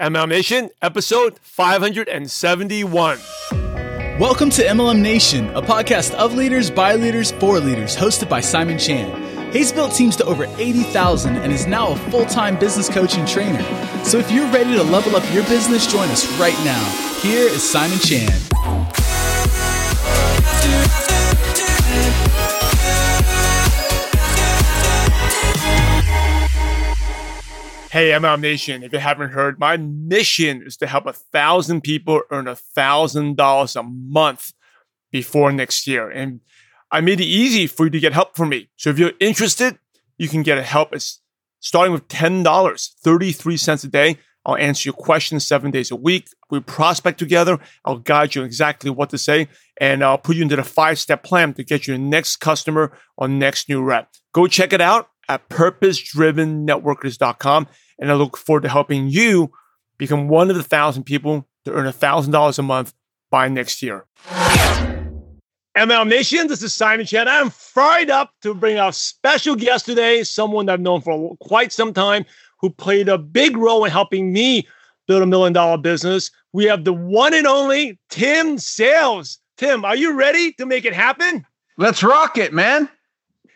MLM Nation, episode 571. Welcome to MLM Nation, a podcast of leaders, by leaders, for leaders, hosted by Simon Chan. He's built teams to over 80,000 and is now a full time business coach and trainer. So if you're ready to level up your business, join us right now. Here is Simon Chan. Hey, MLM Nation, if you haven't heard, my mission is to help a thousand people earn a thousand dollars a month before next year. And I made it easy for you to get help from me. So if you're interested, you can get help it's starting with $10, 33 cents a day. I'll answer your questions seven days a week. We prospect together. I'll guide you exactly what to say, and I'll put you into the five step plan to get your next customer or next new rep. Go check it out at purposedrivennetworkers.com. And I look forward to helping you become one of the thousand people to earn $1,000 a month by next year. MLM Nation, this is Simon Chan. I'm fired up to bring our special guest today, someone that I've known for quite some time who played a big role in helping me build a million dollar business. We have the one and only Tim Sales. Tim, are you ready to make it happen? Let's rock it, man.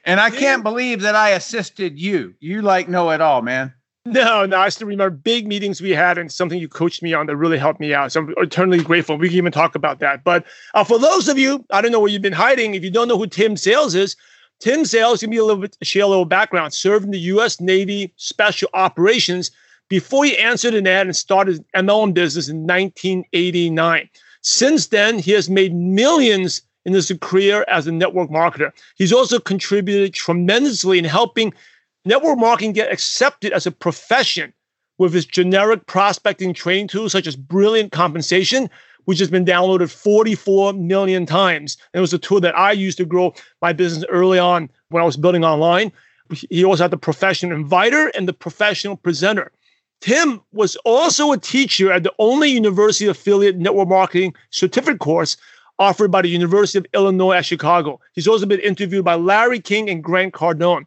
And I can't believe that I assisted you. You like know it all, man. No, no, I still remember big meetings we had and something you coached me on that really helped me out. So I'm eternally grateful. We can even talk about that. But uh, for those of you, I don't know where you've been hiding. If you don't know who Tim Sales is, Tim Sales, give me a little bit, share a little background. Served in the U.S. Navy Special Operations before he answered an ad and started MLM business in 1989. Since then, he has made millions in his career as a network marketer. He's also contributed tremendously in helping network marketing get accepted as a profession with his generic prospecting training tools such as Brilliant Compensation, which has been downloaded 44 million times. And it was a tool that I used to grow my business early on when I was building online. He also had the professional inviter and the professional presenter. Tim was also a teacher at the only university affiliate network marketing certificate course offered by the University of Illinois at Chicago. He's also been interviewed by Larry King and Grant Cardone.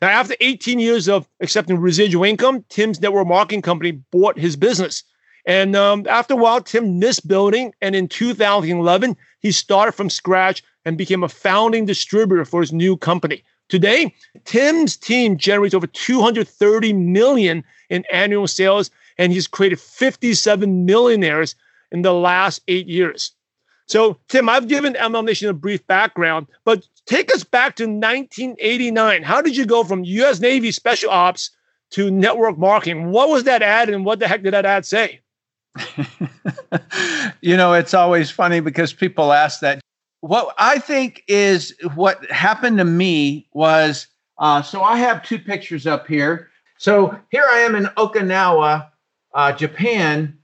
Now, after 18 years of accepting residual income, Tim's network marketing company bought his business. And um, after a while, Tim missed building. And in 2011, he started from scratch and became a founding distributor for his new company. Today, Tim's team generates over 230 million in annual sales, and he's created 57 millionaires in the last eight years. So, Tim, I've given MLM Nation a brief background, but take us back to 1989. How did you go from U.S. Navy Special Ops to network marketing? What was that ad, and what the heck did that ad say? you know, it's always funny because people ask that. What I think is what happened to me was uh, so I have two pictures up here. So here I am in Okinawa, uh, Japan,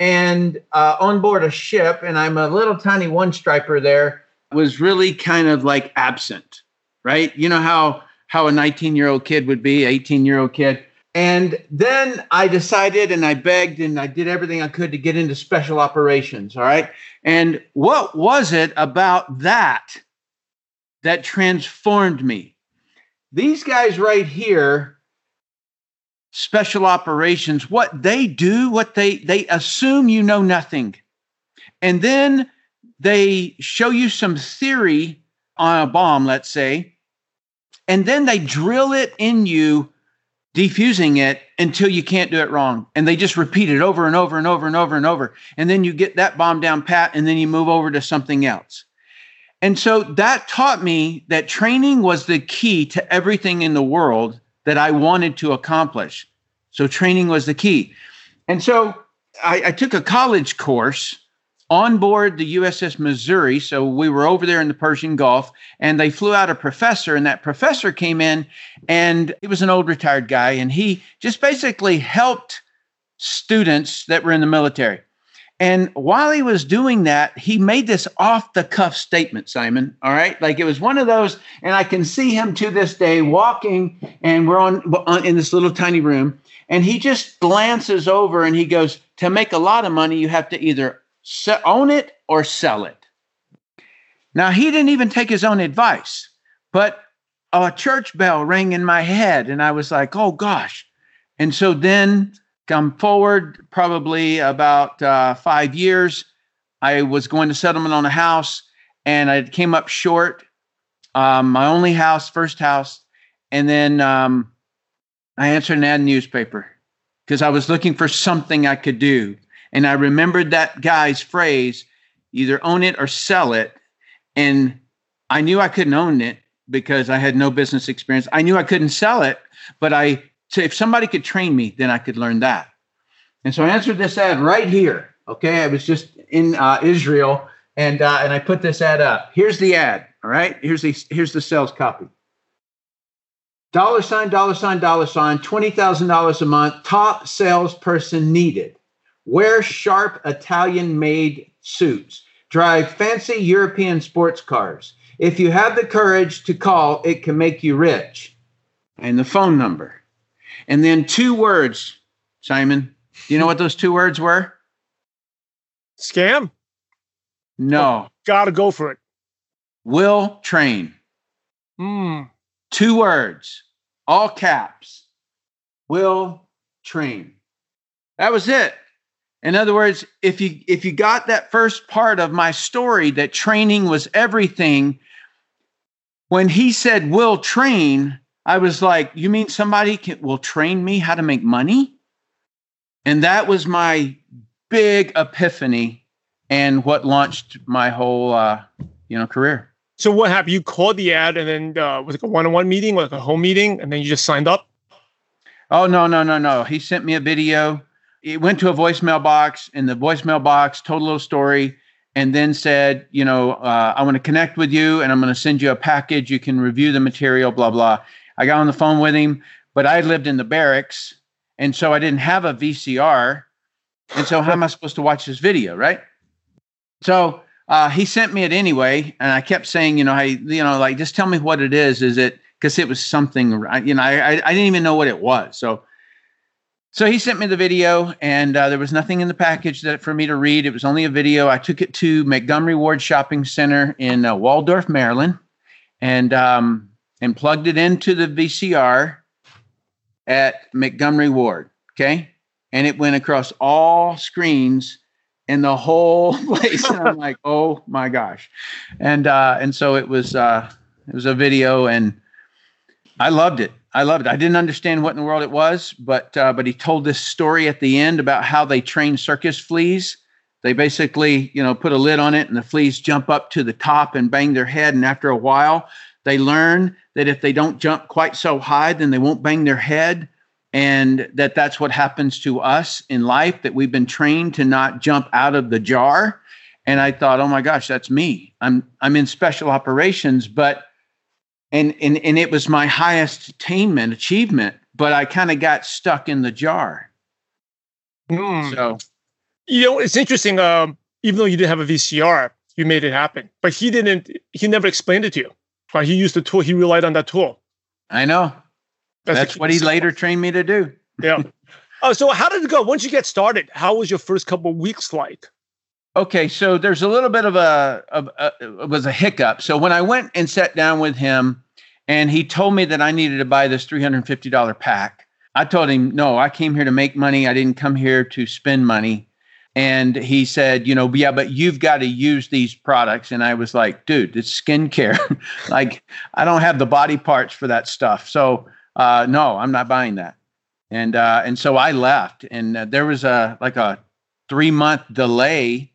and uh, on board a ship, and I'm a little tiny one striper there, was really kind of like absent, right? You know how how a 19 year old kid would be, 18 year old kid. And then I decided and I begged and I did everything I could to get into special operations. All right. And what was it about that that transformed me? These guys right here special operations, what they do, what they they assume you know nothing. And then they show you some theory on a bomb, let's say, and then they drill it in you, defusing it until you can't do it wrong. And they just repeat it over and over and over and over and over. And then you get that bomb down pat, and then you move over to something else. And so that taught me that training was the key to everything in the world that I wanted to accomplish. So training was the key. And so I, I, took a college course on board the USS Missouri. So we were over there in the Persian Gulf, and they flew out a professor, and that professor came in, and he was an old retired guy, and he just basically helped students that were in the military. And while he was doing that, he made this off the cuff statement, Simon. All right. Like it was one of those, and I can see him to this day walking, and we're on, on in this little tiny room. And he just glances over and he goes, To make a lot of money, you have to either own it or sell it. Now, he didn't even take his own advice, but a church bell rang in my head, and I was like, Oh gosh. And so then come forward probably about uh, five years. I was going to settlement on a house and I came up short. Um, my only house, first house. And then um, I answered an ad newspaper because I was looking for something I could do. And I remembered that guy's phrase either own it or sell it. And I knew I couldn't own it because I had no business experience. I knew I couldn't sell it, but I so if somebody could train me, then I could learn that. And so I answered this ad right here. Okay, I was just in uh, Israel, and uh, and I put this ad up. Here's the ad. All right, here's the here's the sales copy. Dollar sign, dollar sign, dollar sign. Twenty thousand dollars a month. Top salesperson needed. Wear sharp Italian-made suits. Drive fancy European sports cars. If you have the courage to call, it can make you rich. And the phone number. And then two words, Simon. Do you know what those two words were? Scam? No. Oh, gotta go for it. Will train. Hmm. Two words, all caps. Will train. That was it. In other words, if you if you got that first part of my story that training was everything, when he said will train, I was like, you mean somebody can, will train me how to make money? And that was my big epiphany and what launched my whole, uh, you know, career. So what happened? You called the ad and then uh, was it a one-on-one meeting, like a home meeting, and then you just signed up? Oh, no, no, no, no. He sent me a video. It went to a voicemail box and the voicemail box told a little story and then said, you know, uh, I want to connect with you and I'm going to send you a package. You can review the material, blah, blah. I got on the phone with him, but I lived in the barracks. And so I didn't have a VCR. And so how am I supposed to watch this video, right? So uh, he sent me it anyway. And I kept saying, you know, I, you know, like, just tell me what it is. Is it, because it was something, you know, I, I didn't even know what it was. So, so he sent me the video, and uh, there was nothing in the package that for me to read. It was only a video. I took it to Montgomery Ward Shopping Center in uh, Waldorf, Maryland, and um, and plugged it into the VCR at Montgomery Ward. Okay. And it went across all screens in the whole place. and I'm like, oh my gosh. And uh, and so it was uh it was a video and I loved it. I loved it. I didn't understand what in the world it was, but uh, but he told this story at the end about how they train circus fleas. They basically, you know, put a lid on it and the fleas jump up to the top and bang their head. And after a while, they learn that if they don't jump quite so high, then they won't bang their head. And that that's what happens to us in life, that we've been trained to not jump out of the jar. And I thought, oh my gosh, that's me. I'm I'm in special operations, but and and, and it was my highest attainment, achievement, but I kind of got stuck in the jar. Mm. So you know, it's interesting. Um, even though you didn't have a VCR, you made it happen. But he didn't. He never explained it to you. But he used the tool. He relied on that tool. I know. That's, That's what he later trained me to do. yeah. Oh, so how did it go? Once you get started, how was your first couple weeks like? Okay, so there's a little bit of a, of a it was a hiccup. So when I went and sat down with him, and he told me that I needed to buy this $350 pack, I told him, no, I came here to make money. I didn't come here to spend money. And he said, you know, yeah, but you've got to use these products. And I was like, dude, it's skincare. like, I don't have the body parts for that stuff. So, uh, no, I'm not buying that. And uh, and so I left, and uh, there was a like a three month delay,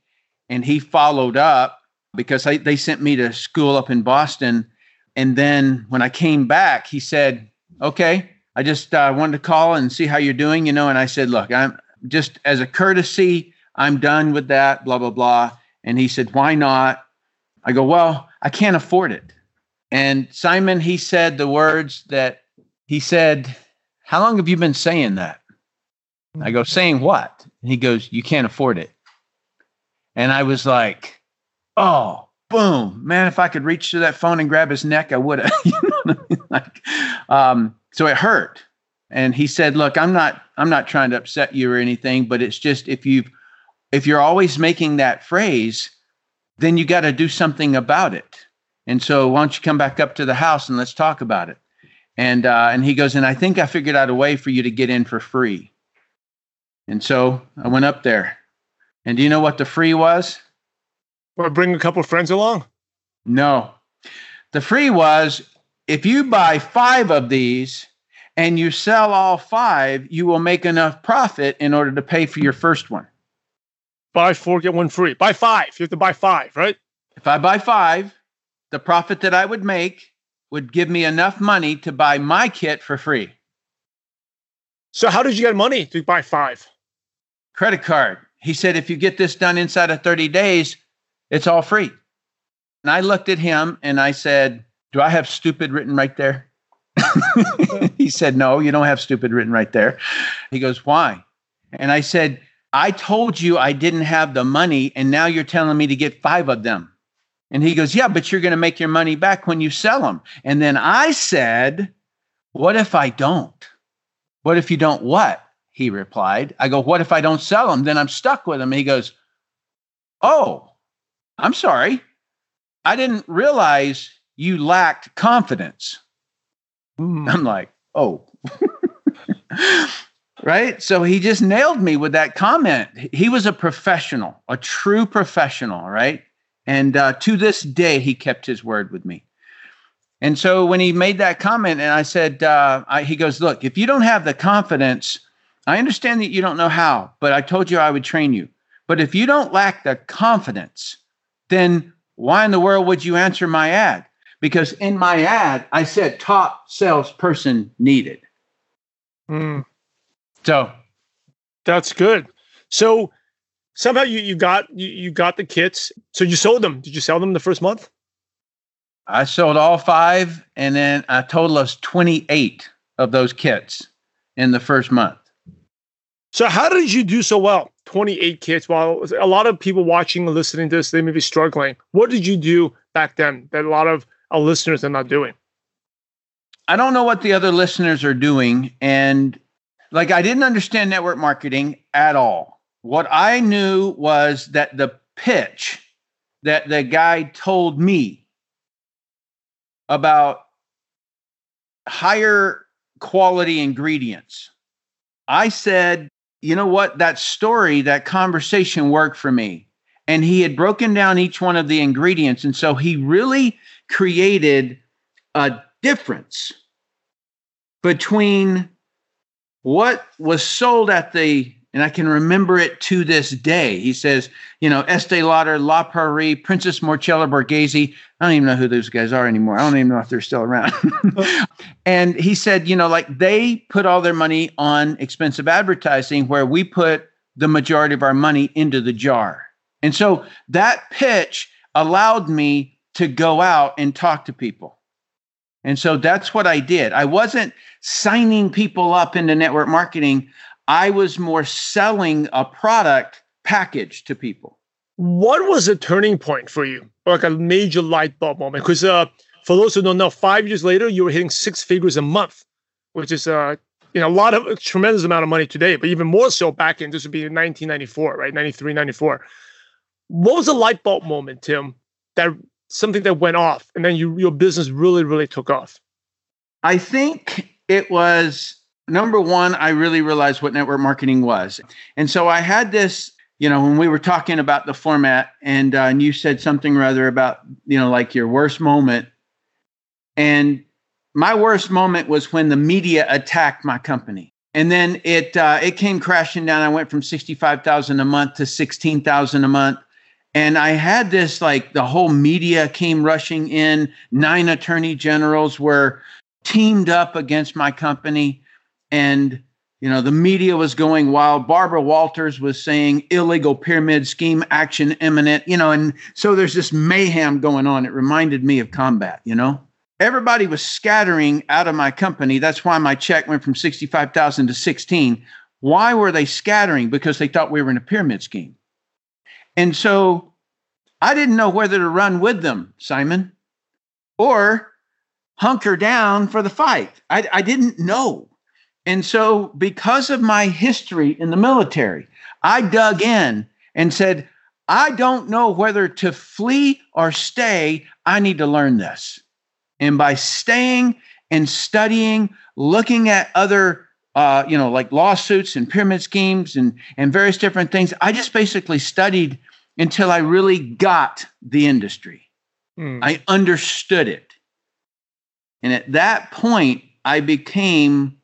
and he followed up because I, they sent me to school up in Boston. And then when I came back, he said, "Okay, I just uh, wanted to call and see how you're doing, you know." And I said, "Look, I'm just as a courtesy." I'm done with that, blah, blah, blah. And he said, Why not? I go, Well, I can't afford it. And Simon, he said the words that he said, How long have you been saying that? I go, Saying what? And he goes, You can't afford it. And I was like, Oh, boom, man, if I could reach to that phone and grab his neck, I would have. you know I mean? like, um, so it hurt. And he said, Look, I'm not, I'm not trying to upset you or anything, but it's just if you've if you're always making that phrase, then you got to do something about it. And so, why don't you come back up to the house and let's talk about it? And uh, and he goes, and I think I figured out a way for you to get in for free. And so I went up there. And do you know what the free was? Or bring a couple friends along? No. The free was if you buy five of these and you sell all five, you will make enough profit in order to pay for your first one. Buy four, get one free. Buy five. You have to buy five, right? If I buy five, the profit that I would make would give me enough money to buy my kit for free. So, how did you get money to buy five? Credit card. He said, if you get this done inside of 30 days, it's all free. And I looked at him and I said, Do I have stupid written right there? he said, No, you don't have stupid written right there. He goes, Why? And I said, I told you I didn't have the money, and now you're telling me to get five of them. And he goes, Yeah, but you're going to make your money back when you sell them. And then I said, What if I don't? What if you don't what? He replied. I go, What if I don't sell them? Then I'm stuck with them. He goes, Oh, I'm sorry. I didn't realize you lacked confidence. Mm. I'm like, Oh. right? So he just nailed me with that comment. He was a professional, a true professional, right? And uh, to this day, he kept his word with me. And so when he made that comment, and I said, uh, I, he goes, Look, if you don't have the confidence, I understand that you don't know how, but I told you I would train you. But if you don't lack the confidence, then why in the world would you answer my ad? Because in my ad, I said top salesperson needed. Mm. So that's good. So somehow you, you got you, you got the kits. So you sold them. Did you sell them the first month? I sold all five, and then a total of 28 of those kits in the first month. So how did you do so well? 28 kits. While a lot of people watching and listening to this, they may be struggling. What did you do back then that a lot of our listeners are not doing? I don't know what the other listeners are doing. And like, I didn't understand network marketing at all. What I knew was that the pitch that the guy told me about higher quality ingredients, I said, you know what? That story, that conversation worked for me. And he had broken down each one of the ingredients. And so he really created a difference between what was sold at the and I can remember it to this day. He says, you know, Estee Lauder, La Prairie, Princess Marcella Borghese. I don't even know who those guys are anymore. I don't even know if they're still around. and he said, you know, like they put all their money on expensive advertising where we put the majority of our money into the jar. And so that pitch allowed me to go out and talk to people. And so that's what I did. I wasn't signing people up into network marketing. I was more selling a product package to people. What was a turning point for you, like a major light bulb moment? Because uh, for those who don't know, five years later, you were hitting six figures a month, which is uh, you know, a lot of a tremendous amount of money today, but even more so back in this would be 1994, right? 93, 94. What was a light bulb moment, Tim, that something that went off and then you, your business really, really took off? I think it was number one, I really realized what network marketing was. And so I had this, you know, when we were talking about the format and, uh, and you said something rather about, you know, like your worst moment. And my worst moment was when the media attacked my company. And then it uh, it came crashing down. I went from sixty five thousand a month to sixteen thousand a month, and I had this like the whole media came rushing in. Nine attorney generals were teamed up against my company, and you know the media was going wild. Barbara walters was saying illegal pyramid scheme action imminent you know and so there's this mayhem going on. It reminded me of combat you know? Everybody was scattering out of my company. That's why my check went from 65000 to 16 why were they scattering? Because they thought we were in a pyramid scheme. And so i didn't know whether to run with them simon or hunker down for the fight i, I didn't know and so, because of my history in the military, I dug in and said, I don't know whether to flee or stay. I need to learn this. And by staying and studying, looking at other uh, you know, like lawsuits and pyramid schemes and, and various different things. I just basically studied until I really got the industry. Mm. I understood it. And at that point, I became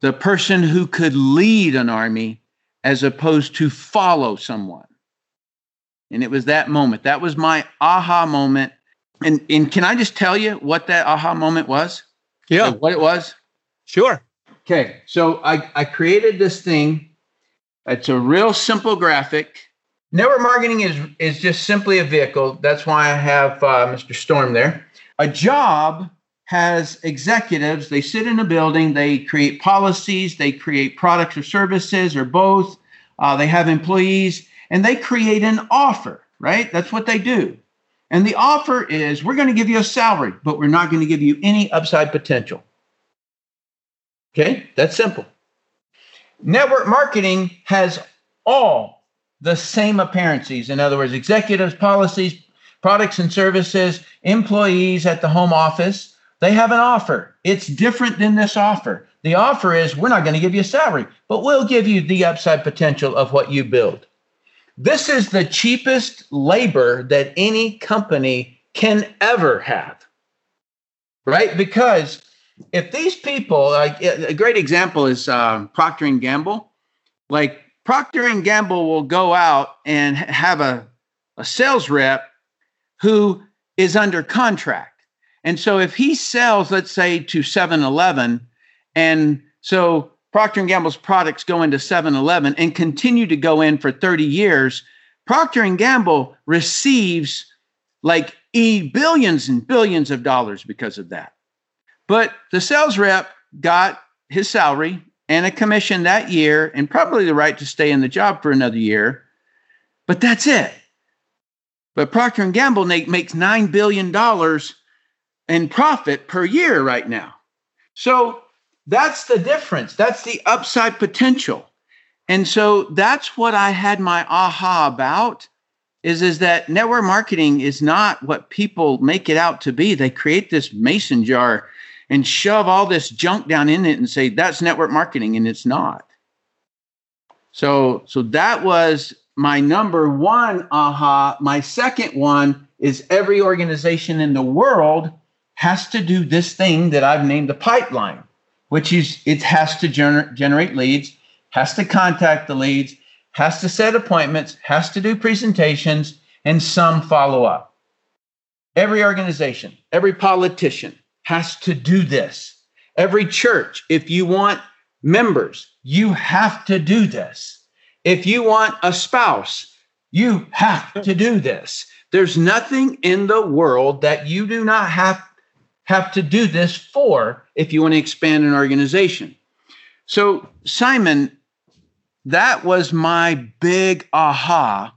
the person who could lead an army as opposed to follow someone. And it was that moment. That was my aha moment. And, and can I just tell you what that aha moment was? Yeah. What it was? Sure. Okay. So I, I created this thing. It's a real simple graphic. Network marketing is, is just simply a vehicle. That's why I have uh, Mr. Storm there. A job has executives, they sit in a building, they create policies, they create products or services or both. Uh, they have employees and they create an offer, right? That's what they do. And the offer is we're going to give you a salary, but we're not going to give you any upside potential. Okay, that's simple. Network marketing has all the same appearances. In other words, executives, policies, products and services, employees at the home office, they have an offer. It's different than this offer. The offer is we're not going to give you a salary, but we'll give you the upside potential of what you build. This is the cheapest labor that any company can ever have. Right? Because if these people, like a great example is um, Procter and Gamble. Like Procter and Gamble will go out and have a, a sales rep who is under contract and so if he sells, let's say to 7-Eleven, and so Procter & Gamble's products go into 7-Eleven and continue to go in for 30 years, Procter & Gamble receives like e billions and billions of dollars because of that. But the sales rep got his salary and a commission that year and probably the right to stay in the job for another year. But that's it. But Procter & Gamble makes 9 billion dollars in profit per year right now. So that's the difference. That's the upside potential. And so that's what I had my aha about is, is that network marketing is not what people make it out to be. They create this mason jar and shove all this junk down in it and say that's network marketing and it's not. So so that was my number one aha. My second one is every organization in the world has to do this thing that I've named the pipeline, which is it has to gener- generate leads, has to contact the leads, has to set appointments, has to do presentations, and some follow up. Every organization, every politician has to do this. Every church, if you want members, you have to do this. If you want a spouse, you have to do this. There's nothing in the world that you do not have have to do this for if you want to expand an organization. So, Simon, that was my big aha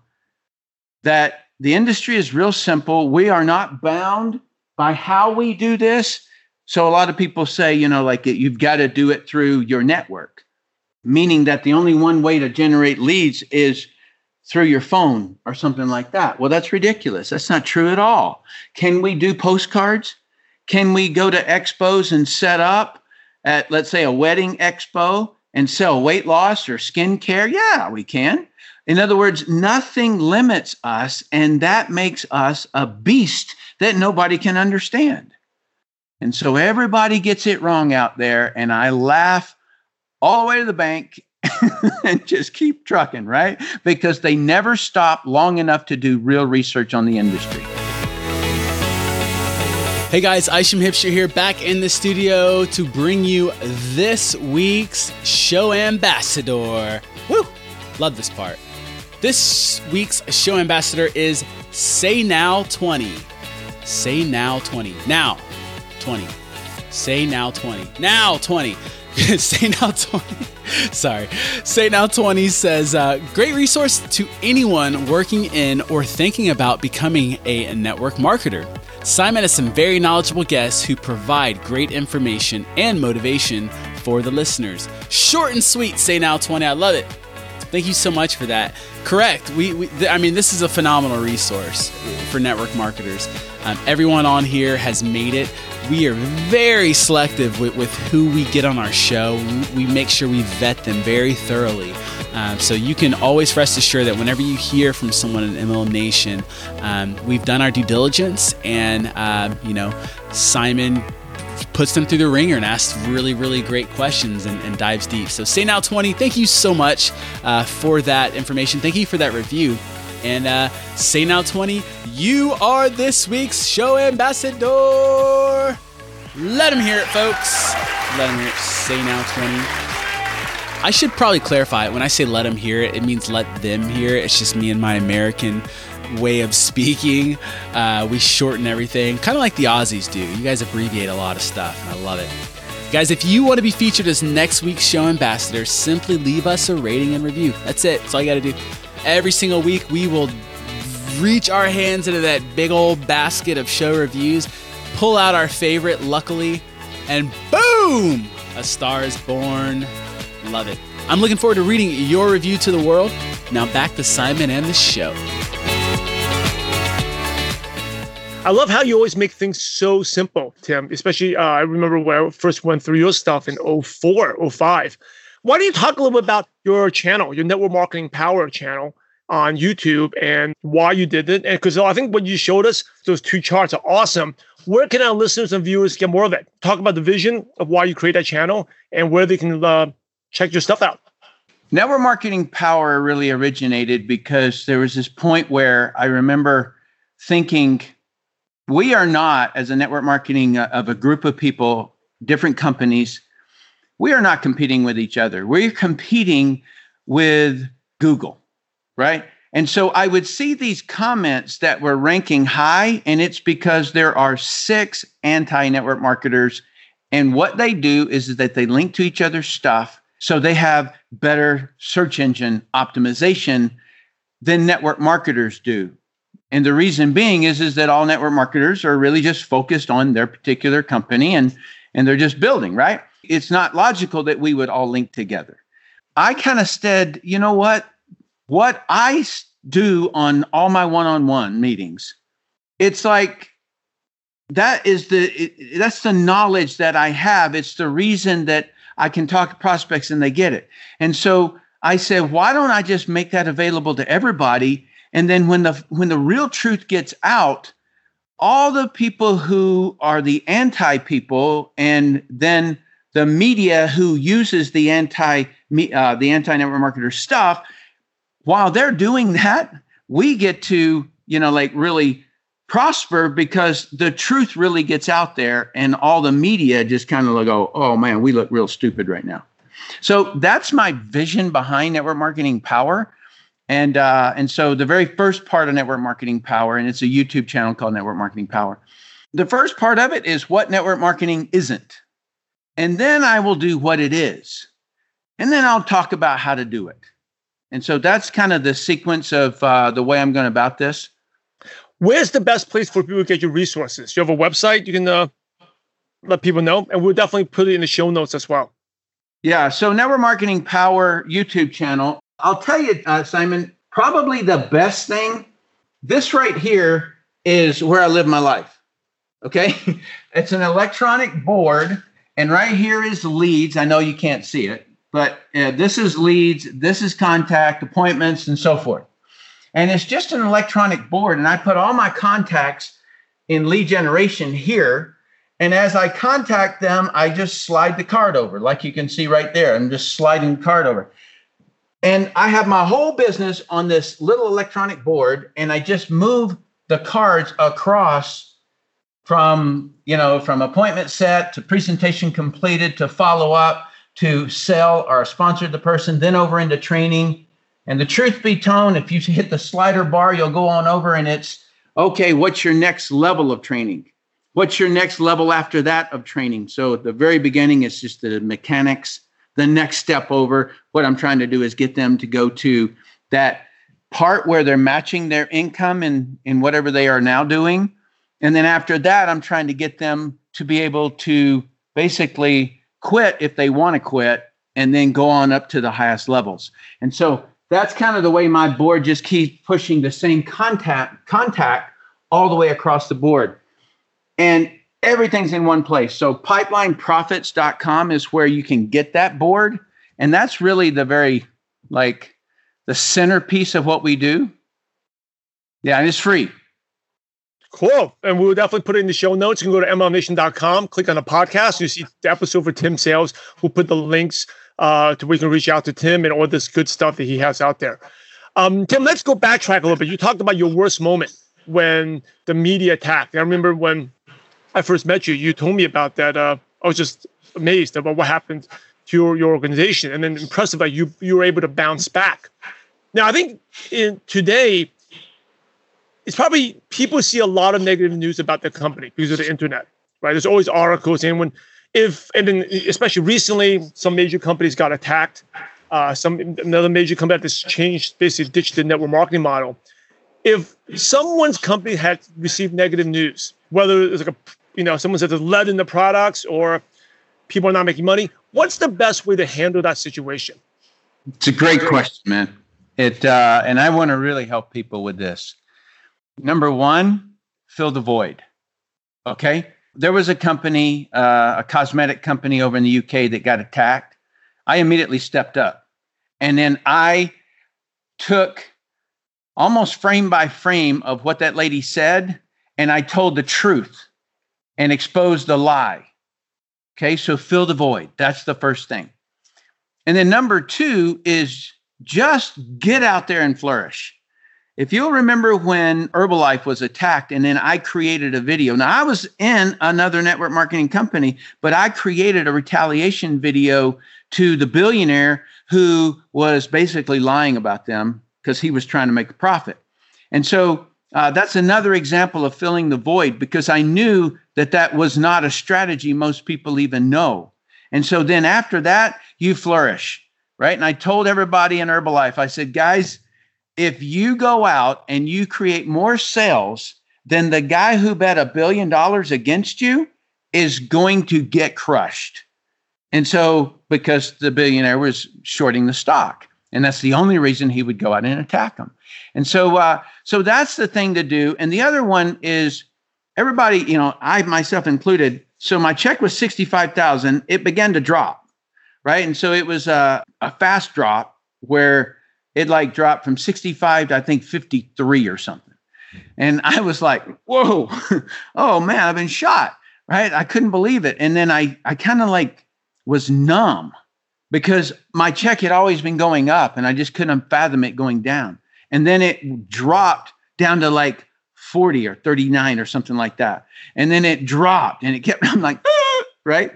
that the industry is real simple. We are not bound by how we do this. So, a lot of people say, you know, like you've got to do it through your network, meaning that the only one way to generate leads is through your phone or something like that. Well, that's ridiculous. That's not true at all. Can we do postcards? Can we go to expos and set up at, let's say, a wedding expo and sell weight loss or skincare? Yeah, we can. In other words, nothing limits us, and that makes us a beast that nobody can understand. And so everybody gets it wrong out there, and I laugh all the way to the bank and just keep trucking, right? Because they never stop long enough to do real research on the industry. Hey guys, Isham Hipster here, back in the studio to bring you this week's show ambassador. Woo! Love this part. This week's show ambassador is Say Now 20. Say Now 20. Now 20. Say Now 20. Now 20. Say Now 20. Sorry. Say Now 20 says, uh, great resource to anyone working in or thinking about becoming a network marketer. Simon has some very knowledgeable guests who provide great information and motivation for the listeners. Short and sweet, say now 20. I love it. Thank you so much for that. Correct. We, we th- I mean, this is a phenomenal resource for network marketers. Um, everyone on here has made it. We are very selective with, with who we get on our show. We make sure we vet them very thoroughly. Um, so you can always rest assured that whenever you hear from someone in MLM Nation, um, we've done our due diligence, and um, you know, Simon puts them through the ringer and asks really, really great questions and, and dives deep. So, Say Now 20, thank you so much uh, for that information. Thank you for that review. And uh, Say Now 20, you are this week's show ambassador. Let them hear it, folks. Let them hear it. Say Now 20. I should probably clarify. When I say let them hear it, it means let them hear it. It's just me and my American way of speaking. Uh, we shorten everything, kind of like the Aussies do. You guys abbreviate a lot of stuff, and I love it. Guys, if you want to be featured as next week's show ambassador, simply leave us a rating and review. That's it. That's all you got to do. Every single week, we will reach our hands into that big old basket of show reviews, pull out our favorite, luckily, and boom! A star is born. Love it. I'm looking forward to reading your review to the world. Now back to Simon and the show. I love how you always make things so simple, Tim. Especially, uh, I remember when I first went through your stuff in 04, 05. Why don't you talk a little bit about your channel, your network marketing power channel on YouTube, and why you did it? Because I think what you showed us, those two charts are awesome. Where can our listeners and viewers get more of it? Talk about the vision of why you create that channel and where they can uh, check your stuff out. Network marketing power really originated because there was this point where I remember thinking, we are not, as a network marketing uh, of a group of people, different companies, we are not competing with each other. We're competing with Google, right? And so I would see these comments that were ranking high, and it's because there are six anti network marketers. And what they do is that they link to each other's stuff so they have better search engine optimization than network marketers do. And the reason being is, is that all network marketers are really just focused on their particular company and, and they're just building, right? It's not logical that we would all link together. I kind of said, you know what? What I do on all my one-on-one meetings, it's like that is the it, that's the knowledge that I have. It's the reason that I can talk to prospects and they get it. And so I said, why don't I just make that available to everybody? And then when the when the real truth gets out, all the people who are the anti people, and then the media who uses the anti uh, the anti network marketer stuff, while they're doing that, we get to you know like really prosper because the truth really gets out there and all the media just kind of go, oh man, we look real stupid right now. So that's my vision behind network marketing power. And uh, and so the very first part of network marketing power, and it's a YouTube channel called Network Marketing Power. The first part of it is what network marketing isn't. And then I will do what it is. And then I'll talk about how to do it. And so that's kind of the sequence of uh, the way I'm going about this. Where's the best place for people to get your resources? You have a website you can uh, let people know, and we'll definitely put it in the show notes as well. Yeah. So Network Marketing Power YouTube channel. I'll tell you, uh, Simon, probably the best thing. This right here is where I live my life. Okay. it's an electronic board, and right here is leads. I know you can't see it, but uh, this is leads, this is contact, appointments, and so forth. And it's just an electronic board. And I put all my contacts in lead generation here. And as I contact them, I just slide the card over, like you can see right there. I'm just sliding the card over. And I have my whole business on this little electronic board, and I just move the cards across from, you know, from appointment set to presentation completed to follow up to sell or sponsor the person, then over into training and the truth be told, if you hit the slider bar, you'll go on over and it's okay, what's your next level of training? What's your next level after that of training? So at the very beginning, it's just the mechanics. The next step over, what I'm trying to do is get them to go to that part where they're matching their income in, in whatever they are now doing. And then after that, I'm trying to get them to be able to basically quit if they want to quit and then go on up to the highest levels. And so that's kind of the way my board just keeps pushing the same contact contact all the way across the board. And everything's in one place. So pipelineprofits.com is where you can get that board. And that's really the very like the centerpiece of what we do. Yeah, and it's free. Cool. And we'll definitely put it in the show notes. You can go to mlmnation.com, click on the podcast. You see the episode for Tim Sales. We'll put the links uh, to you can reach out to Tim and all this good stuff that he has out there. Um, Tim, let's go backtrack a little bit. You talked about your worst moment when the media attacked. I remember when I first met you, you told me about that. Uh, I was just amazed about what happened to your, your organization and then impressive that you, you were able to bounce back. Now, I think in today, it's probably people see a lot of negative news about the company because of the internet, right? There's always articles, and when if and then especially recently, some major companies got attacked. Uh, some another major company that's changed, basically ditched the network marketing model. If someone's company had received negative news, whether it's like a you know someone says there's lead in the products or people are not making money, what's the best way to handle that situation? It's a great question, man. It uh, and I want to really help people with this. Number one, fill the void. Okay. There was a company, uh, a cosmetic company over in the UK that got attacked. I immediately stepped up. And then I took almost frame by frame of what that lady said, and I told the truth and exposed the lie. Okay, so fill the void. That's the first thing. And then number two is just get out there and flourish. If you'll remember when Herbalife was attacked, and then I created a video. Now, I was in another network marketing company, but I created a retaliation video to the billionaire who was basically lying about them because he was trying to make a profit. And so uh, that's another example of filling the void because I knew that that was not a strategy most people even know. And so then after that, you flourish, right? And I told everybody in Herbalife, I said, guys, if you go out and you create more sales than the guy who bet a billion dollars against you is going to get crushed. And so, because the billionaire was shorting the stock, and that's the only reason he would go out and attack them. And so, uh, so that's the thing to do. And the other one is everybody, you know, I myself included. So my check was sixty-five thousand. It began to drop, right? And so it was a, a fast drop where it like dropped from 65 to I think 53 or something. And I was like, whoa, oh man, I've been shot. Right. I couldn't believe it. And then I, I kind of like was numb because my check had always been going up and I just couldn't fathom it going down. And then it dropped down to like 40 or 39 or something like that. And then it dropped and it kept, I'm like, right.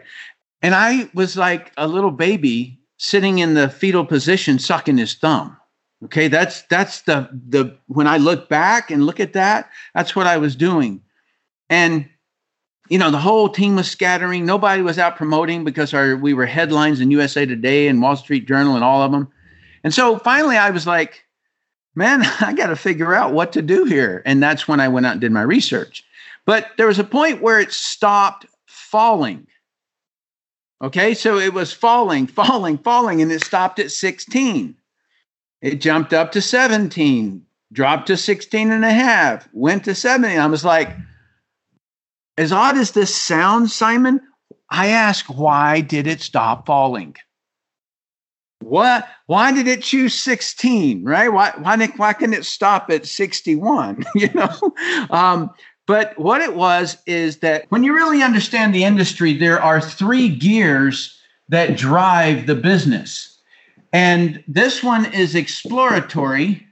And I was like a little baby sitting in the fetal position, sucking his thumb. Okay, that's that's the the when I look back and look at that, that's what I was doing. And you know, the whole team was scattering. Nobody was out promoting because our we were headlines in USA Today and Wall Street Journal and all of them. And so finally I was like, man, I got to figure out what to do here. And that's when I went out and did my research. But there was a point where it stopped falling. Okay, so it was falling, falling, falling, and it stopped at 16. It jumped up to 17, dropped to 16 and a half, went to 17. I was like, as odd as this sounds, Simon, I ask, why did it stop falling? What? Why did it choose 16? Right? Why? Why? Why couldn't it stop at 61? you know. Um, but what it was is that when you really understand the industry, there are three gears that drive the business. And this one is exploratory.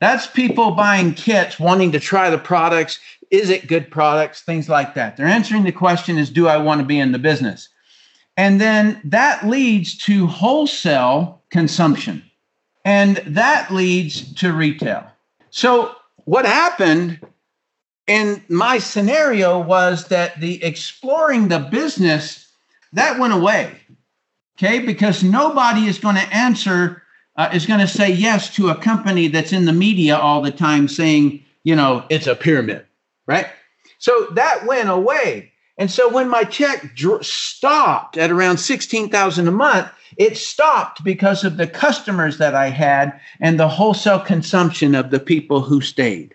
That's people buying kits, wanting to try the products. Is it good products? Things like that. They're answering the question is, do I want to be in the business? And then that leads to wholesale consumption. And that leads to retail. So what happened in my scenario was that the exploring the business that went away Okay, because nobody is going to answer, uh, is going to say yes to a company that's in the media all the time saying, you know, it's a pyramid, right? So that went away. And so when my check dr- stopped at around 16,000 a month, It stopped because of the customers that I had and the wholesale consumption of the people who stayed.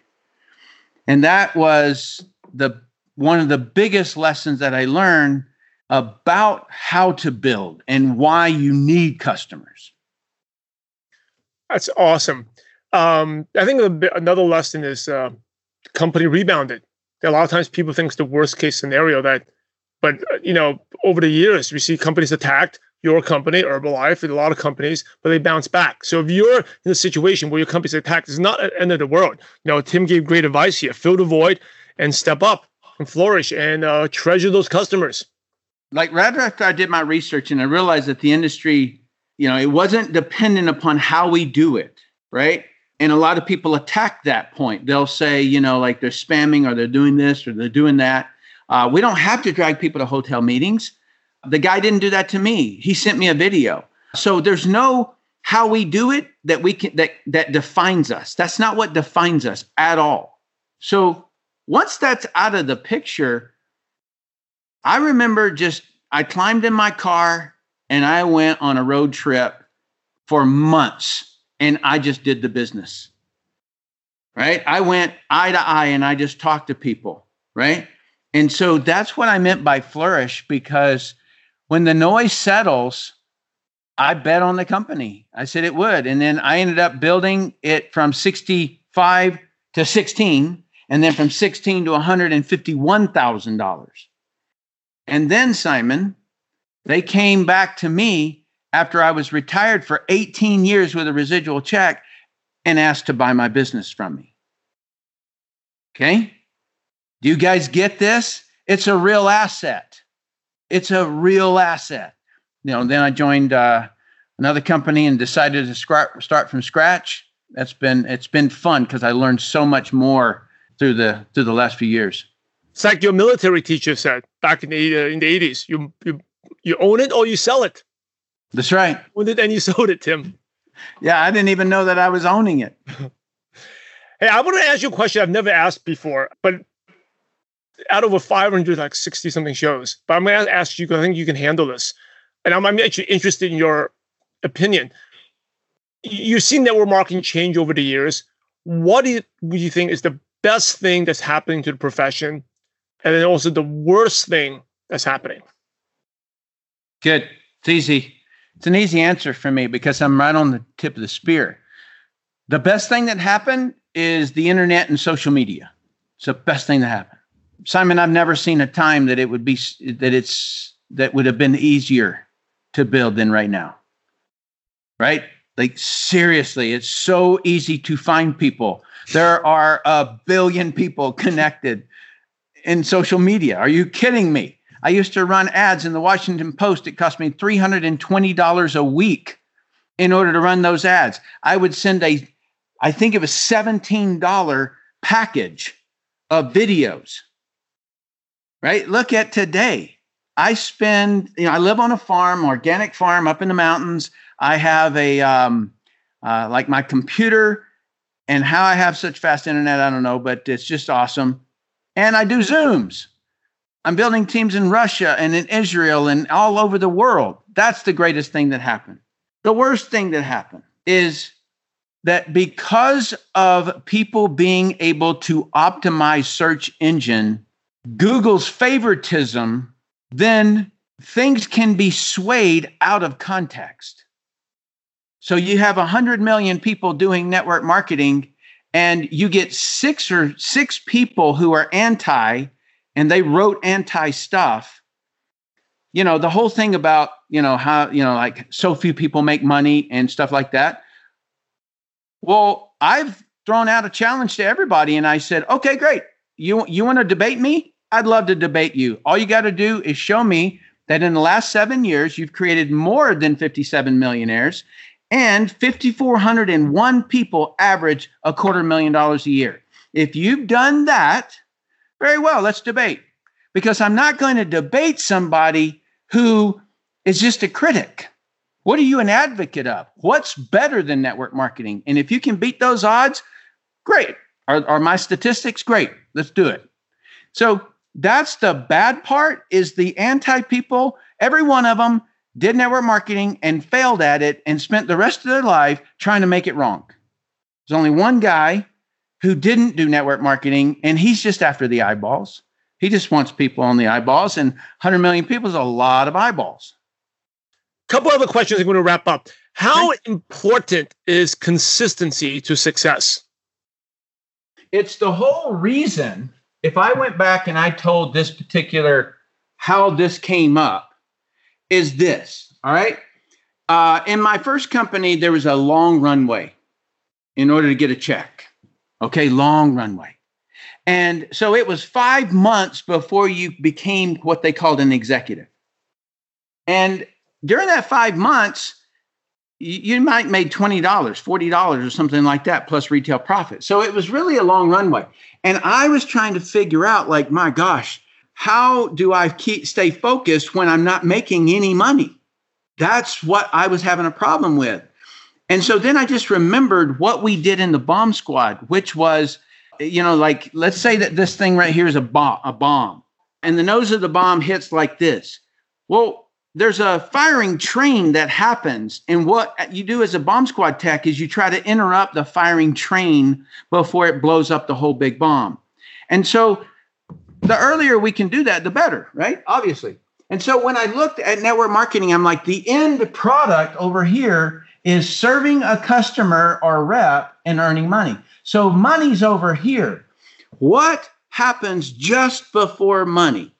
And that was the one of the biggest lessons that I learned about how to build and why you need customers. That's awesome. Um, I think another lesson is uh, company rebounded. A lot of times people think it's the worst case scenario that, but uh, you know, over the years we see companies attacked. Your company, Herbalife, and a lot of companies, but they bounce back. So if you're in a situation where your company's attacked, it's not the end of the world. You know, Tim gave great advice here: fill the void and step up and flourish and uh, treasure those customers. Like right after I did my research and I realized that the industry, you know, it wasn't dependent upon how we do it, right? And a lot of people attack that point. They'll say, you know, like they're spamming or they're doing this or they're doing that. Uh, we don't have to drag people to hotel meetings. The guy didn't do that to me. He sent me a video. So there's no how we do it that we can that that defines us. That's not what defines us at all. So once that's out of the picture, I remember just I climbed in my car and I went on a road trip for months and I just did the business. Right? I went eye to eye and I just talked to people, right? And so that's what I meant by flourish because when the noise settles, I bet on the company. I said it would. And then I ended up building it from 65 to 16 and then from 16 to $151,000. And then Simon, they came back to me after I was retired for 18 years with a residual check and asked to buy my business from me. Okay? Do you guys get this? It's a real asset. It's a real asset. You know, then I joined uh, another company and decided to start start from scratch. That's been it's been fun because I learned so much more through the through the last few years. It's like your military teacher said back in the uh, in the eighties. You you you own it or you sell it. That's right. When did and you sold it, Tim? Yeah, I didn't even know that I was owning it. hey, I want to ask you a question I've never asked before, but out of a 500, like 60 something shows, but I'm going to ask you because I think you can handle this. And I'm, I'm actually interested in your opinion. You've seen network marketing change over the years. What do you, do you think is the best thing that's happening to the profession? And then also the worst thing that's happening? Good. It's easy. It's an easy answer for me because I'm right on the tip of the spear. The best thing that happened is the internet and social media. It's the best thing that happened. Simon, I've never seen a time that it would be that it's that would have been easier to build than right now. Right? Like seriously, it's so easy to find people. There are a billion people connected in social media. Are you kidding me? I used to run ads in the Washington Post. It cost me $320 a week in order to run those ads. I would send a, I think it was $17 package of videos. Right? Look at today. I spend, you know, I live on a farm, organic farm up in the mountains. I have a, um, uh, like my computer and how I have such fast internet, I don't know, but it's just awesome. And I do Zooms. I'm building teams in Russia and in Israel and all over the world. That's the greatest thing that happened. The worst thing that happened is that because of people being able to optimize search engine, Google's favoritism, then things can be swayed out of context. So you have 100 million people doing network marketing and you get six or six people who are anti and they wrote anti stuff. You know the whole thing about you know how you know like so few people make money and stuff like that. Well i've thrown out a challenge to everybody and i said okay great. You you want to debate me? I'd love to debate you. All you got to do is show me that in the last seven years you've created more than 57 millionaires and 5401 people average a quarter million dollars a year if you've done that very well, let's debate. Because I'm not going to debate somebody who is just a critic. What are you an advocate of? What's better than network marketing? And if you can beat those odds, great. Are, are my statistics great? Let's do it. So that's the bad part is the anti people, every one of them did network marketing and failed at it and spent the rest of their life trying to make it wrong. There's only one guy who didn't do network marketing and he's just after the eyeballs. He just wants people on the eyeballs, and 100 million people is a lot of eyeballs. Couple other questions I'm going to wrap up. How important is consistency to success? It's the whole reason. If I went back and I told this particular how this came up, is this all right? Uh, in my first company, there was a long runway in order to get a check. Okay, long runway. And so it was five months before you became what they called an executive. And during that five months, you might made $20, $40 or something like that plus retail profit. So it was really a long runway. And I was trying to figure out like my gosh, how do I keep stay focused when I'm not making any money? That's what I was having a problem with. And so then I just remembered what we did in the bomb squad, which was, you know, like let's say that this thing right here is a bomb, a bomb, and the nose of the bomb hits like this. Well, there's a firing train that happens, and what you do as a bomb squad tech is you try to interrupt the firing train before it blows up the whole big bomb. And so the earlier we can do that, the better, right? Obviously. And so when I looked at network marketing, I'm like, the end product over here is serving a customer or rep and earning money. So money's over here. What happens just before money?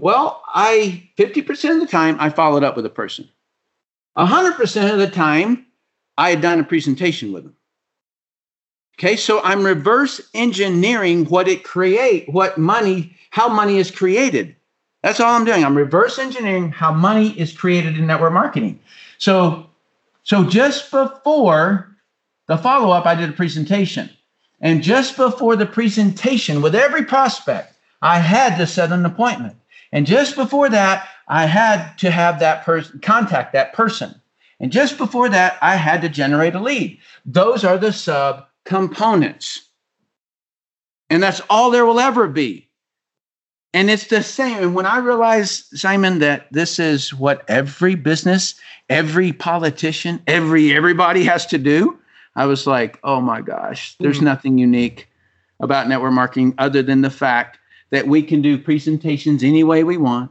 Well, I 50% of the time I followed up with a person. 100% of the time I had done a presentation with them. Okay, so I'm reverse engineering what it create, what money, how money is created. That's all I'm doing. I'm reverse engineering how money is created in network marketing. So, so just before the follow up, I did a presentation, and just before the presentation, with every prospect, I had to set an appointment, and just before that, I had to have that person contact that person, and just before that, I had to generate a lead. Those are the sub components. And that's all there will ever be. And it's the same. And when I realized, Simon, that this is what every business, every politician, every everybody has to do, I was like, oh my gosh, there's mm-hmm. nothing unique about network marketing other than the fact that we can do presentations any way we want.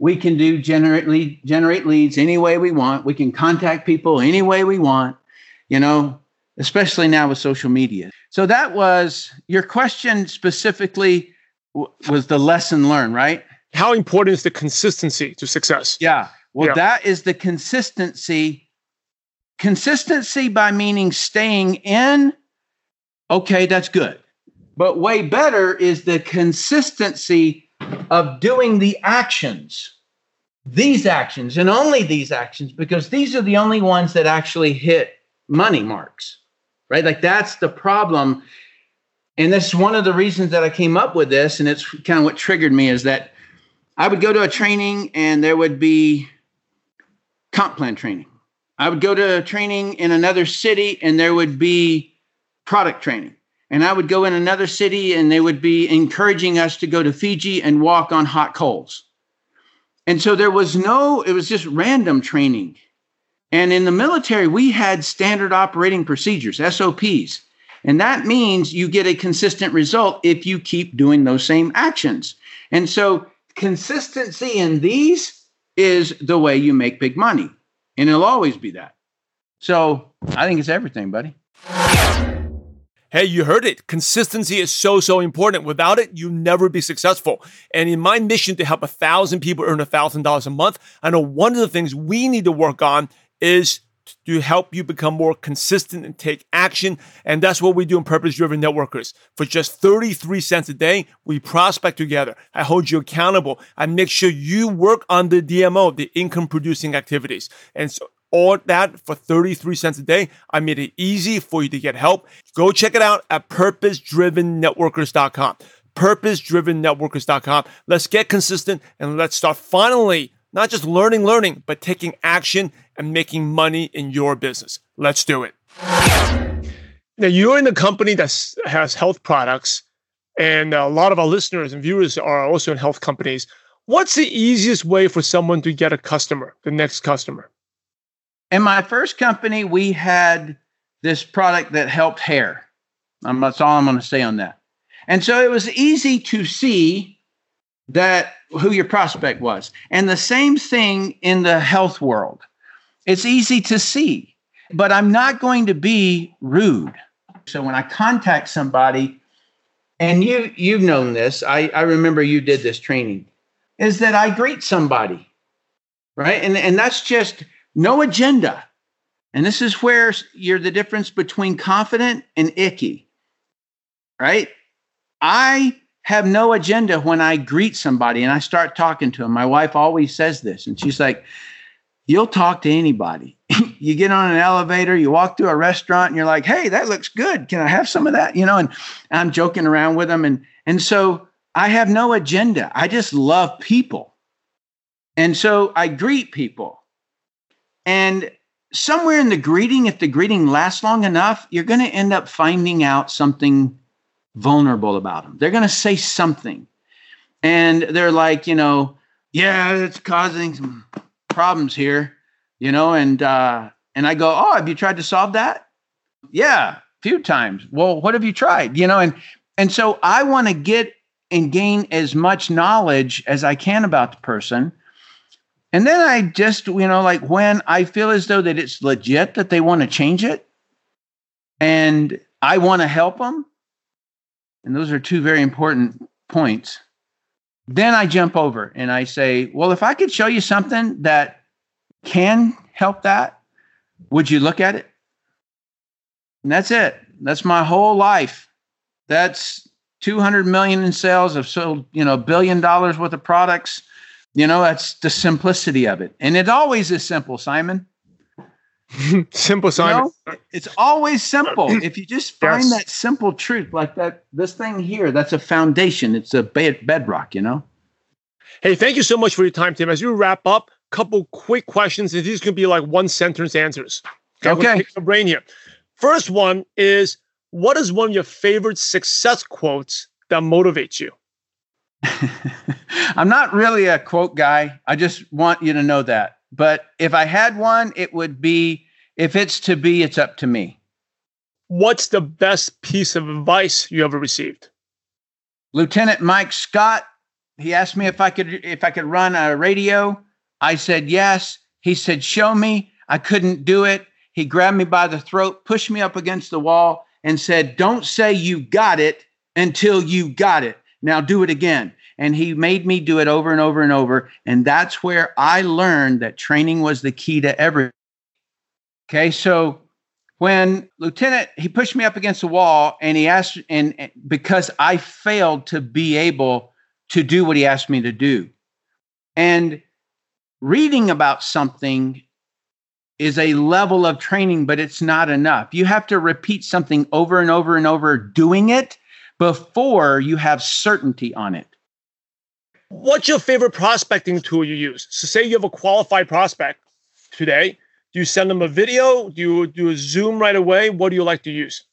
We can do generate lead, generate leads any way we want. We can contact people any way we want. You know, especially now with social media. So that was your question specifically was the lesson learned, right? How important is the consistency to success? Yeah. Well, yeah. that is the consistency. Consistency by meaning staying in, okay, that's good. But way better is the consistency of doing the actions, these actions, and only these actions, because these are the only ones that actually hit money marks right? Like that's the problem. And this is one of the reasons that I came up with this. And it's kind of what triggered me is that I would go to a training and there would be comp plan training. I would go to a training in another city and there would be product training. And I would go in another city and they would be encouraging us to go to Fiji and walk on hot coals. And so there was no, it was just random training. And in the military, we had standard operating procedures, SOPs. And that means you get a consistent result if you keep doing those same actions. And so consistency in these is the way you make big money. And it'll always be that. So I think it's everything, buddy. Hey, you heard it. Consistency is so, so important. Without it, you'll never be successful. And in my mission to help a thousand people earn a thousand dollars a month, I know one of the things we need to work on is to help you become more consistent and take action. And that's what we do in Purpose Driven Networkers. For just 33 cents a day, we prospect together. I hold you accountable. I make sure you work on the DMO, the income producing activities. And so all that for 33 cents a day. I made it easy for you to get help. Go check it out at purposedrivennetworkers.com. Purposedrivennetworkers.com. Let's get consistent and let's start finally not just learning, learning, but taking action and making money in your business. Let's do it. Now, you're in a company that has health products, and a lot of our listeners and viewers are also in health companies. What's the easiest way for someone to get a customer, the next customer? In my first company, we had this product that helped hair. Um, that's all I'm going to say on that. And so it was easy to see that who your prospect was. And the same thing in the health world. It's easy to see, but I'm not going to be rude. So when I contact somebody, and you you've known this, I, I remember you did this training, is that I greet somebody, right? And and that's just no agenda. And this is where you're the difference between confident and icky, right? I have no agenda when I greet somebody and I start talking to them. My wife always says this, and she's like, You'll talk to anybody. you get on an elevator, you walk through a restaurant, and you're like, Hey, that looks good. Can I have some of that? You know, and I'm joking around with them. And, and so I have no agenda. I just love people. And so I greet people. And somewhere in the greeting, if the greeting lasts long enough, you're going to end up finding out something vulnerable about them. They're going to say something. And they're like, you know, yeah, it's causing some problems here, you know, and uh and I go, "Oh, have you tried to solve that?" Yeah, a few times. Well, what have you tried? You know, and and so I want to get and gain as much knowledge as I can about the person. And then I just, you know, like when I feel as though that it's legit that they want to change it and I want to help them, and those are two very important points. Then I jump over and I say, Well, if I could show you something that can help that, would you look at it? And that's it. That's my whole life. That's 200 million in sales. I've sold, you know, a billion dollars worth of products. You know, that's the simplicity of it. And it always is simple, Simon. simple, Simon. You know, it's always simple. if you just find yes. that simple truth, like that, this thing here, that's a foundation. It's a bedrock, you know? Hey, thank you so much for your time, Tim. As you wrap up, couple quick questions. And these can be like one sentence answers. Okay. okay. Pick the brain here. First one is what is one of your favorite success quotes that motivates you? I'm not really a quote guy. I just want you to know that. But if I had one, it would be if it's to be, it's up to me. What's the best piece of advice you ever received? Lieutenant Mike Scott, he asked me if I could if I could run a radio. I said yes. He said, "Show me." I couldn't do it. He grabbed me by the throat, pushed me up against the wall, and said, Don't say you got it until you got it. Now do it again and he made me do it over and over and over. And that's where I learned that training was the key to everything. Okay, so when Lieutenant he pushed me up against the wall and he asked, and because I failed to be able to do what he asked me to do, and reading about something is a level of training, but it's not enough. You have to repeat something over and over and over, doing it before you have certainty on it. What's your favorite prospecting tool you use? So, say you have a qualified prospect today. Do you send them a video? Do you do a Zoom right away? What do you like to use?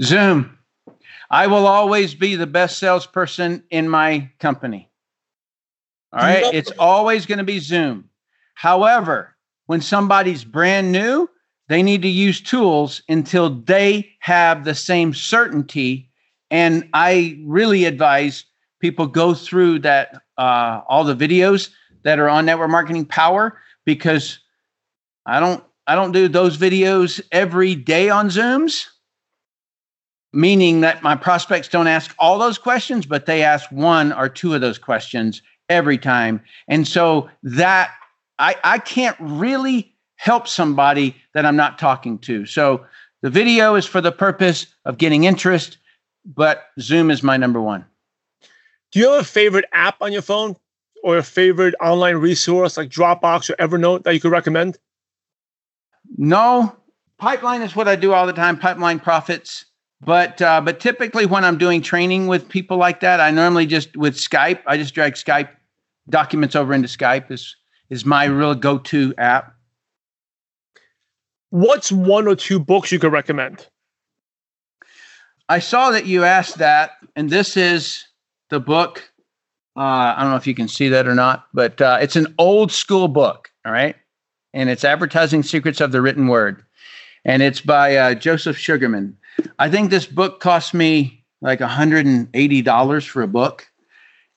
Zoom. I will always be the best salesperson in my company. All right. No. It's always going to be Zoom. However, when somebody's brand new, they need to use tools until they have the same certainty. And I really advise people go through that uh, all the videos that are on network marketing power because i don't i don't do those videos every day on zooms meaning that my prospects don't ask all those questions but they ask one or two of those questions every time. And so that i i can't really help somebody that i'm not talking to. So the video is for the purpose of getting interest but zoom is my number one do you have a favorite app on your phone or a favorite online resource like Dropbox or Evernote that you could recommend? No. Pipeline is what I do all the time, pipeline profits. But uh, but typically when I'm doing training with people like that, I normally just with Skype, I just drag Skype documents over into Skype is is my real go-to app. What's one or two books you could recommend? I saw that you asked that, and this is the book Uh, I don't know if you can see that or not, but uh, it's an old school book. All right. And it's Advertising Secrets of the Written Word. And it's by uh, Joseph Sugarman. I think this book cost me like $180 for a book.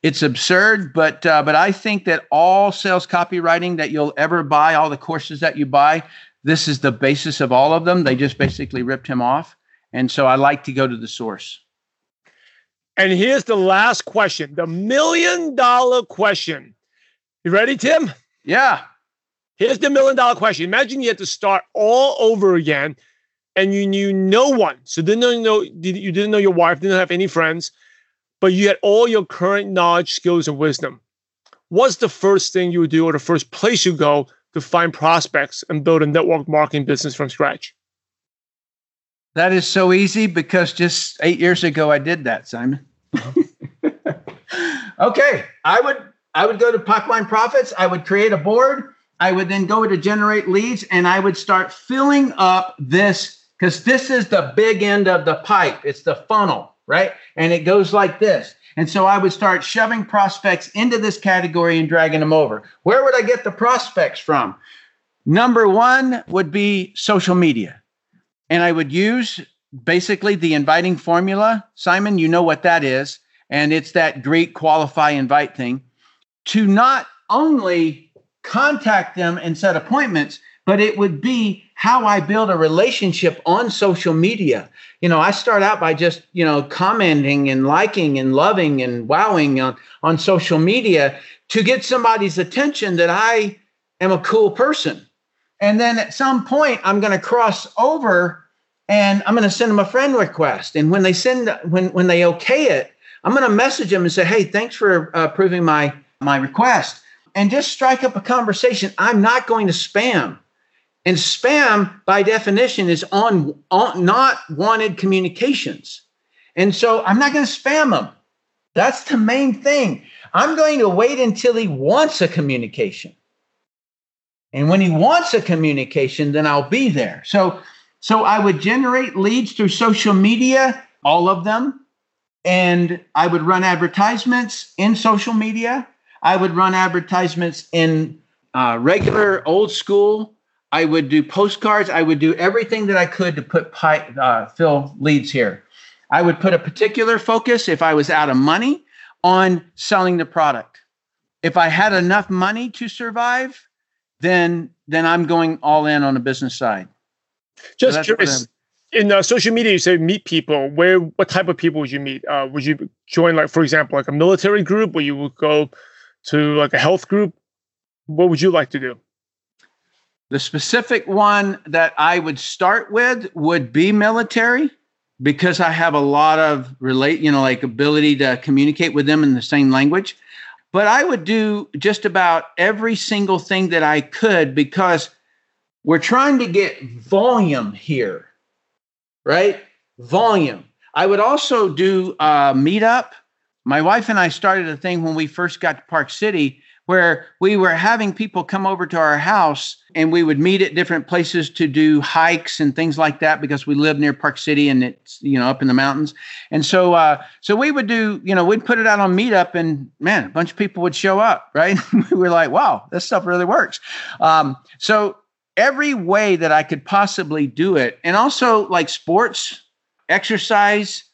It's absurd, but uh, but I think that all sales copywriting that you'll ever buy, all the courses that you buy, this is the basis of all of them. They just basically ripped him off, and so I like to go to the source. And here's the last question the million dollar question. You ready, Tim? Yeah. Here's the million dollar question. Imagine you had to start all over again and you knew no one. So didn't know you didn't know your wife, didn't have any friends, but you had all your current knowledge, skills, and wisdom. What's the first thing you would do or the first place you go to find prospects and build a network marketing business from scratch? That is so easy because just eight years ago I did that, Simon. okay, I would I would go to Pipeline Profits. I would create a board. I would then go to generate leads, and I would start filling up this because this is the big end of the pipe. It's the funnel, right? And it goes like this. And so I would start shoving prospects into this category and dragging them over. Where would I get the prospects from? Number one would be social media. And I would use basically the inviting formula. Simon, you know what that is. And it's that greet qualify invite thing to not only contact them and set appointments, but it would be how I build a relationship on social media. You know, I start out by just, you know, commenting and liking and loving and wowing on, on social media to get somebody's attention that I am a cool person. And then at some point, I'm going to cross over and I'm going to send them a friend request. And when they send, when when they okay it, I'm going to message them and say, "Hey, thanks for uh, approving my my request," and just strike up a conversation. I'm not going to spam. And spam, by definition, is on, on not wanted communications. And so I'm not going to spam them. That's the main thing. I'm going to wait until he wants a communication. And when he wants a communication, then I'll be there. So so I would generate leads through social media, all of them, and I would run advertisements in social media. I would run advertisements in uh, regular old school. I would do postcards. I would do everything that I could to put pi- uh, fill leads here. I would put a particular focus if I was out of money on selling the product. If I had enough money to survive, then then I'm going all in on the business side. Just so curious. In uh, social media, you say meet people. Where, what type of people would you meet? Uh, would you join, like, for example, like a military group, or you would go to like a health group? What would you like to do? The specific one that I would start with would be military because I have a lot of relate, you know, like ability to communicate with them in the same language. But I would do just about every single thing that I could because we're trying to get volume here, right? Volume. I would also do a meetup. My wife and I started a thing when we first got to Park City where we were having people come over to our house and we would meet at different places to do hikes and things like that because we live near Park City and it's you know up in the mountains. And so uh, so we would do you know we'd put it out on Meetup and man a bunch of people would show up right. we were like wow this stuff really works. Um, so every way that I could possibly do it. And also like sports, exercise.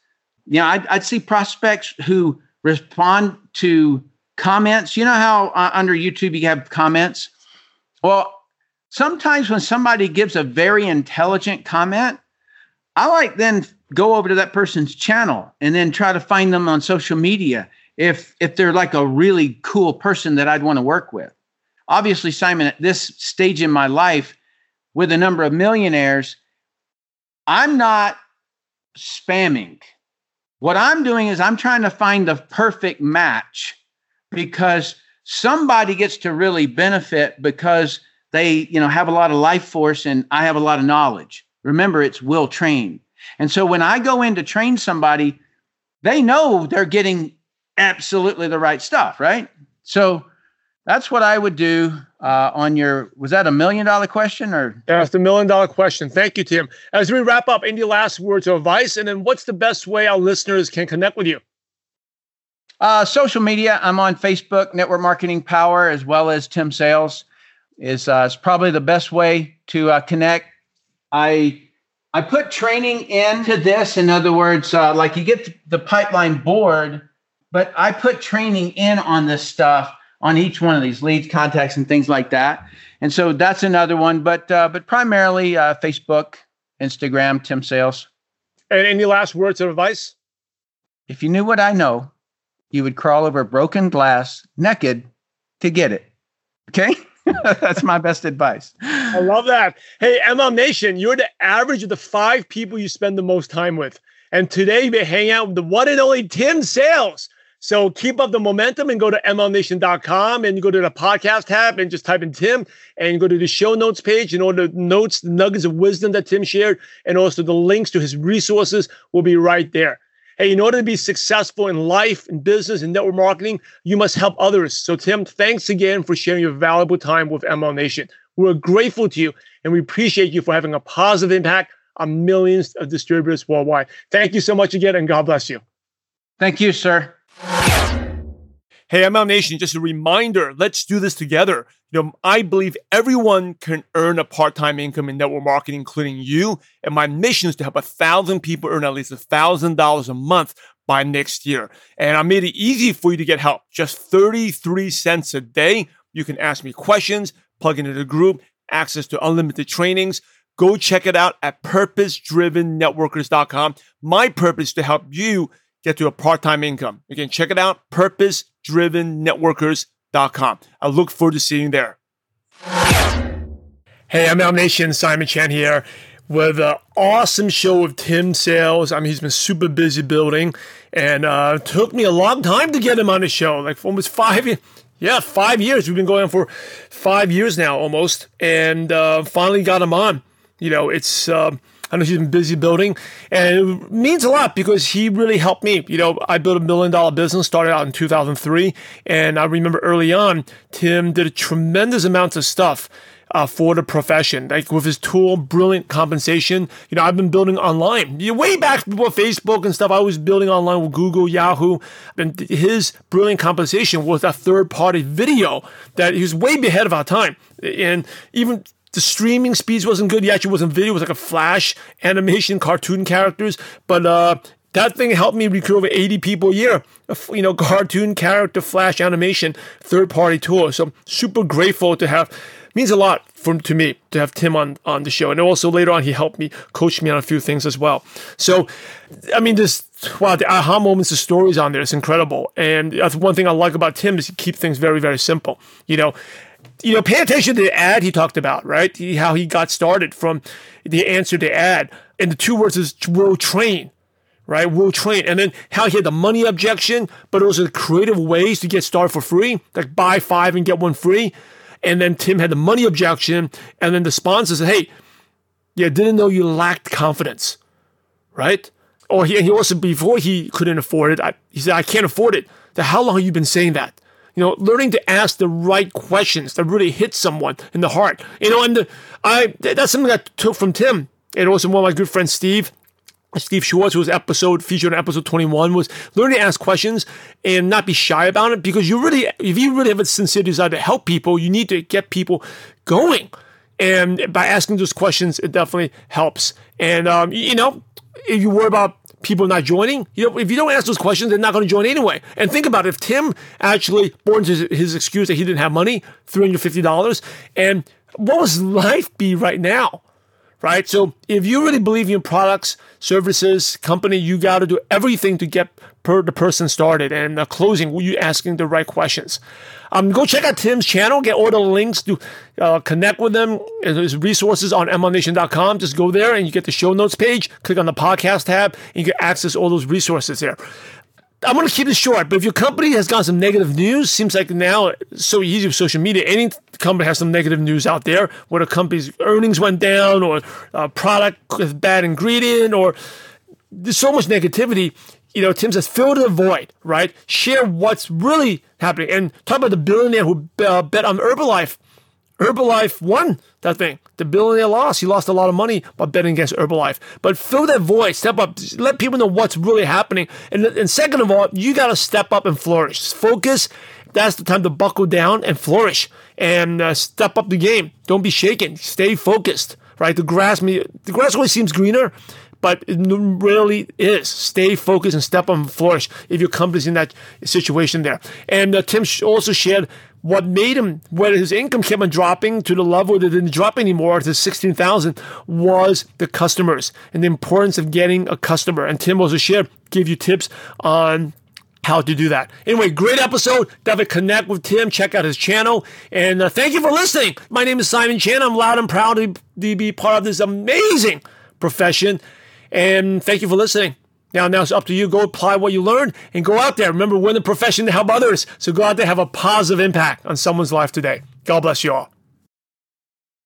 You know, I'd, I'd see prospects who respond to comments. You know how uh, under YouTube you have comments? Well, sometimes when somebody gives a very intelligent comment, I like then go over to that person's channel and then try to find them on social media if if they're like a really cool person that I'd want to work with obviously, Simon, at this stage in my life, with a number of millionaires, I'm not spamming. What I'm doing is I'm trying to find the perfect match because somebody gets to really benefit because they, you know, have a lot of life force and I have a lot of knowledge. Remember, it's will train. And so when I go in to train somebody, they know they're getting absolutely the right stuff, right? So that's what I would do uh, on your. Was that a million dollar question or? It's a million dollar question. Thank you, Tim. As we wrap up, any last words of advice, and then what's the best way our listeners can connect with you? Uh, social media, I'm on Facebook, Network Marketing Power, as well as Tim Sales is, uh, is probably the best way to uh, connect. I I put training into this. In other words, uh, like you get the pipeline board, but I put training in on this stuff on each one of these leads, contacts, and things like that. And so that's another one. But uh, but primarily uh, Facebook, Instagram, Tim Sales. And any last words of advice? If you knew what I know, you would crawl over broken glass naked to get it. Okay. That's my best advice. I love that. Hey, MLM Nation, you're the average of the five people you spend the most time with. And today we hang out with the one and only Tim Sales. So keep up the momentum and go to mlmnation.com and go to the podcast tab and just type in Tim and go to the show notes page and all the notes, the nuggets of wisdom that Tim shared, and also the links to his resources will be right there. Hey, in order to be successful in life, in business, and network marketing, you must help others. So, Tim, thanks again for sharing your valuable time with ML Nation. We're grateful to you and we appreciate you for having a positive impact on millions of distributors worldwide. Thank you so much again and God bless you. Thank you, sir. Hey, MLM Nation, just a reminder, let's do this together. You know, I believe everyone can earn a part-time income in network marketing, including you. And my mission is to help a thousand people earn at least a thousand dollars a month by next year. And I made it easy for you to get help. Just 33 cents a day. You can ask me questions, plug into the group, access to unlimited trainings. Go check it out at purposedrivennetworkers.com. My purpose to help you get to a part-time income. Again, check it out, purpose-drivennetworkers.com. I look forward to seeing you there. Hey, MLM Nation, Simon Chan here with an awesome show with Tim Sales. I mean, he's been super busy building, and uh, took me a long time to get him on the show, like almost five years. Yeah, five years. We've been going for five years now, almost, and uh, finally got him on. You know, it's. Uh, I know he's been busy building, and it means a lot because he really helped me. You know, I built a million dollar business, started out in 2003, and I remember early on, Tim did a tremendous amount of stuff. Uh, for the profession, like with his tool, brilliant compensation. You know, I've been building online you know, way back before Facebook and stuff. I was building online with Google, Yahoo, and his brilliant compensation was a third party video that he was way ahead of our time. And even the streaming speeds wasn't good. He it wasn't video. It was like a flash animation, cartoon characters. But uh, that thing helped me recruit over 80 people a year. You know, cartoon character, flash animation, third party tool. So super grateful to have. Means a lot for to me to have Tim on on the show, and also later on he helped me, coach me on a few things as well. So, I mean, this wow, the aha moments, the stories on there, it's incredible. And that's one thing I like about Tim is he keep things very very simple. You know, you know, pay attention to the ad he talked about, right? He, how he got started from the answer to ad. And the two words is will train, right? Will train. And then how he had the money objection, but also the creative ways to get started for free, like buy five and get one free. And then Tim had the money objection. And then the sponsor said, hey, yeah, didn't know you lacked confidence, right? Or he, he also, before he couldn't afford it, I, he said, I can't afford it. So how long have you been saying that? You know, learning to ask the right questions that really hit someone in the heart. You know, and the, I that's something I took from Tim and also one of my good friends, Steve. Steve Schwartz, who was episode featured in episode 21, was learning to ask questions and not be shy about it because you really, if you really have a sincere desire to help people, you need to get people going. And by asking those questions, it definitely helps. And, um, you know, if you worry about people not joining. You know, if you don't ask those questions, they're not going to join anyway. And think about it, if Tim actually born his, his excuse that he didn't have money, $350, and what would life be right now? Right? So if you really believe in products, services, company, you got to do everything to get per the person started. And uh, closing, you asking the right questions. Um, go check out Tim's channel. Get all the links to uh, connect with them. There's resources on mlmnation.com. Just go there and you get the show notes page. Click on the podcast tab and you can access all those resources there. I'm going to keep this short, but if your company has got some negative news, seems like now it's so easy with social media. Any company has some negative news out there where the company's earnings went down or a product with bad ingredient or there's so much negativity you know, Tim says, fill the void, right? Share what's really happening. And talk about the billionaire who uh, bet on Herbalife, Herbalife won that thing. The billionaire lost. He lost a lot of money by betting against Herbalife. But fill that void, step up, let people know what's really happening. And, and second of all, you got to step up and flourish. Focus. That's the time to buckle down and flourish and uh, step up the game. Don't be shaken. Stay focused. Right? The grass, the grass always seems greener, but it rarely is. Stay focused and step on flourish if your company's in that situation there. And uh, Tim also shared what made him, whether his income kept on dropping to the level that it didn't drop anymore to 16,000 was the customers and the importance of getting a customer. And Tim also shared, give you tips on how to do that. Anyway, great episode. Definitely connect with Tim. Check out his channel. And uh, thank you for listening. My name is Simon Chan. I'm loud and proud to be part of this amazing profession. And thank you for listening. Now, now it's up to you. Go apply what you learned and go out there. Remember, we're in the profession to help others. So go out there, have a positive impact on someone's life today. God bless you all.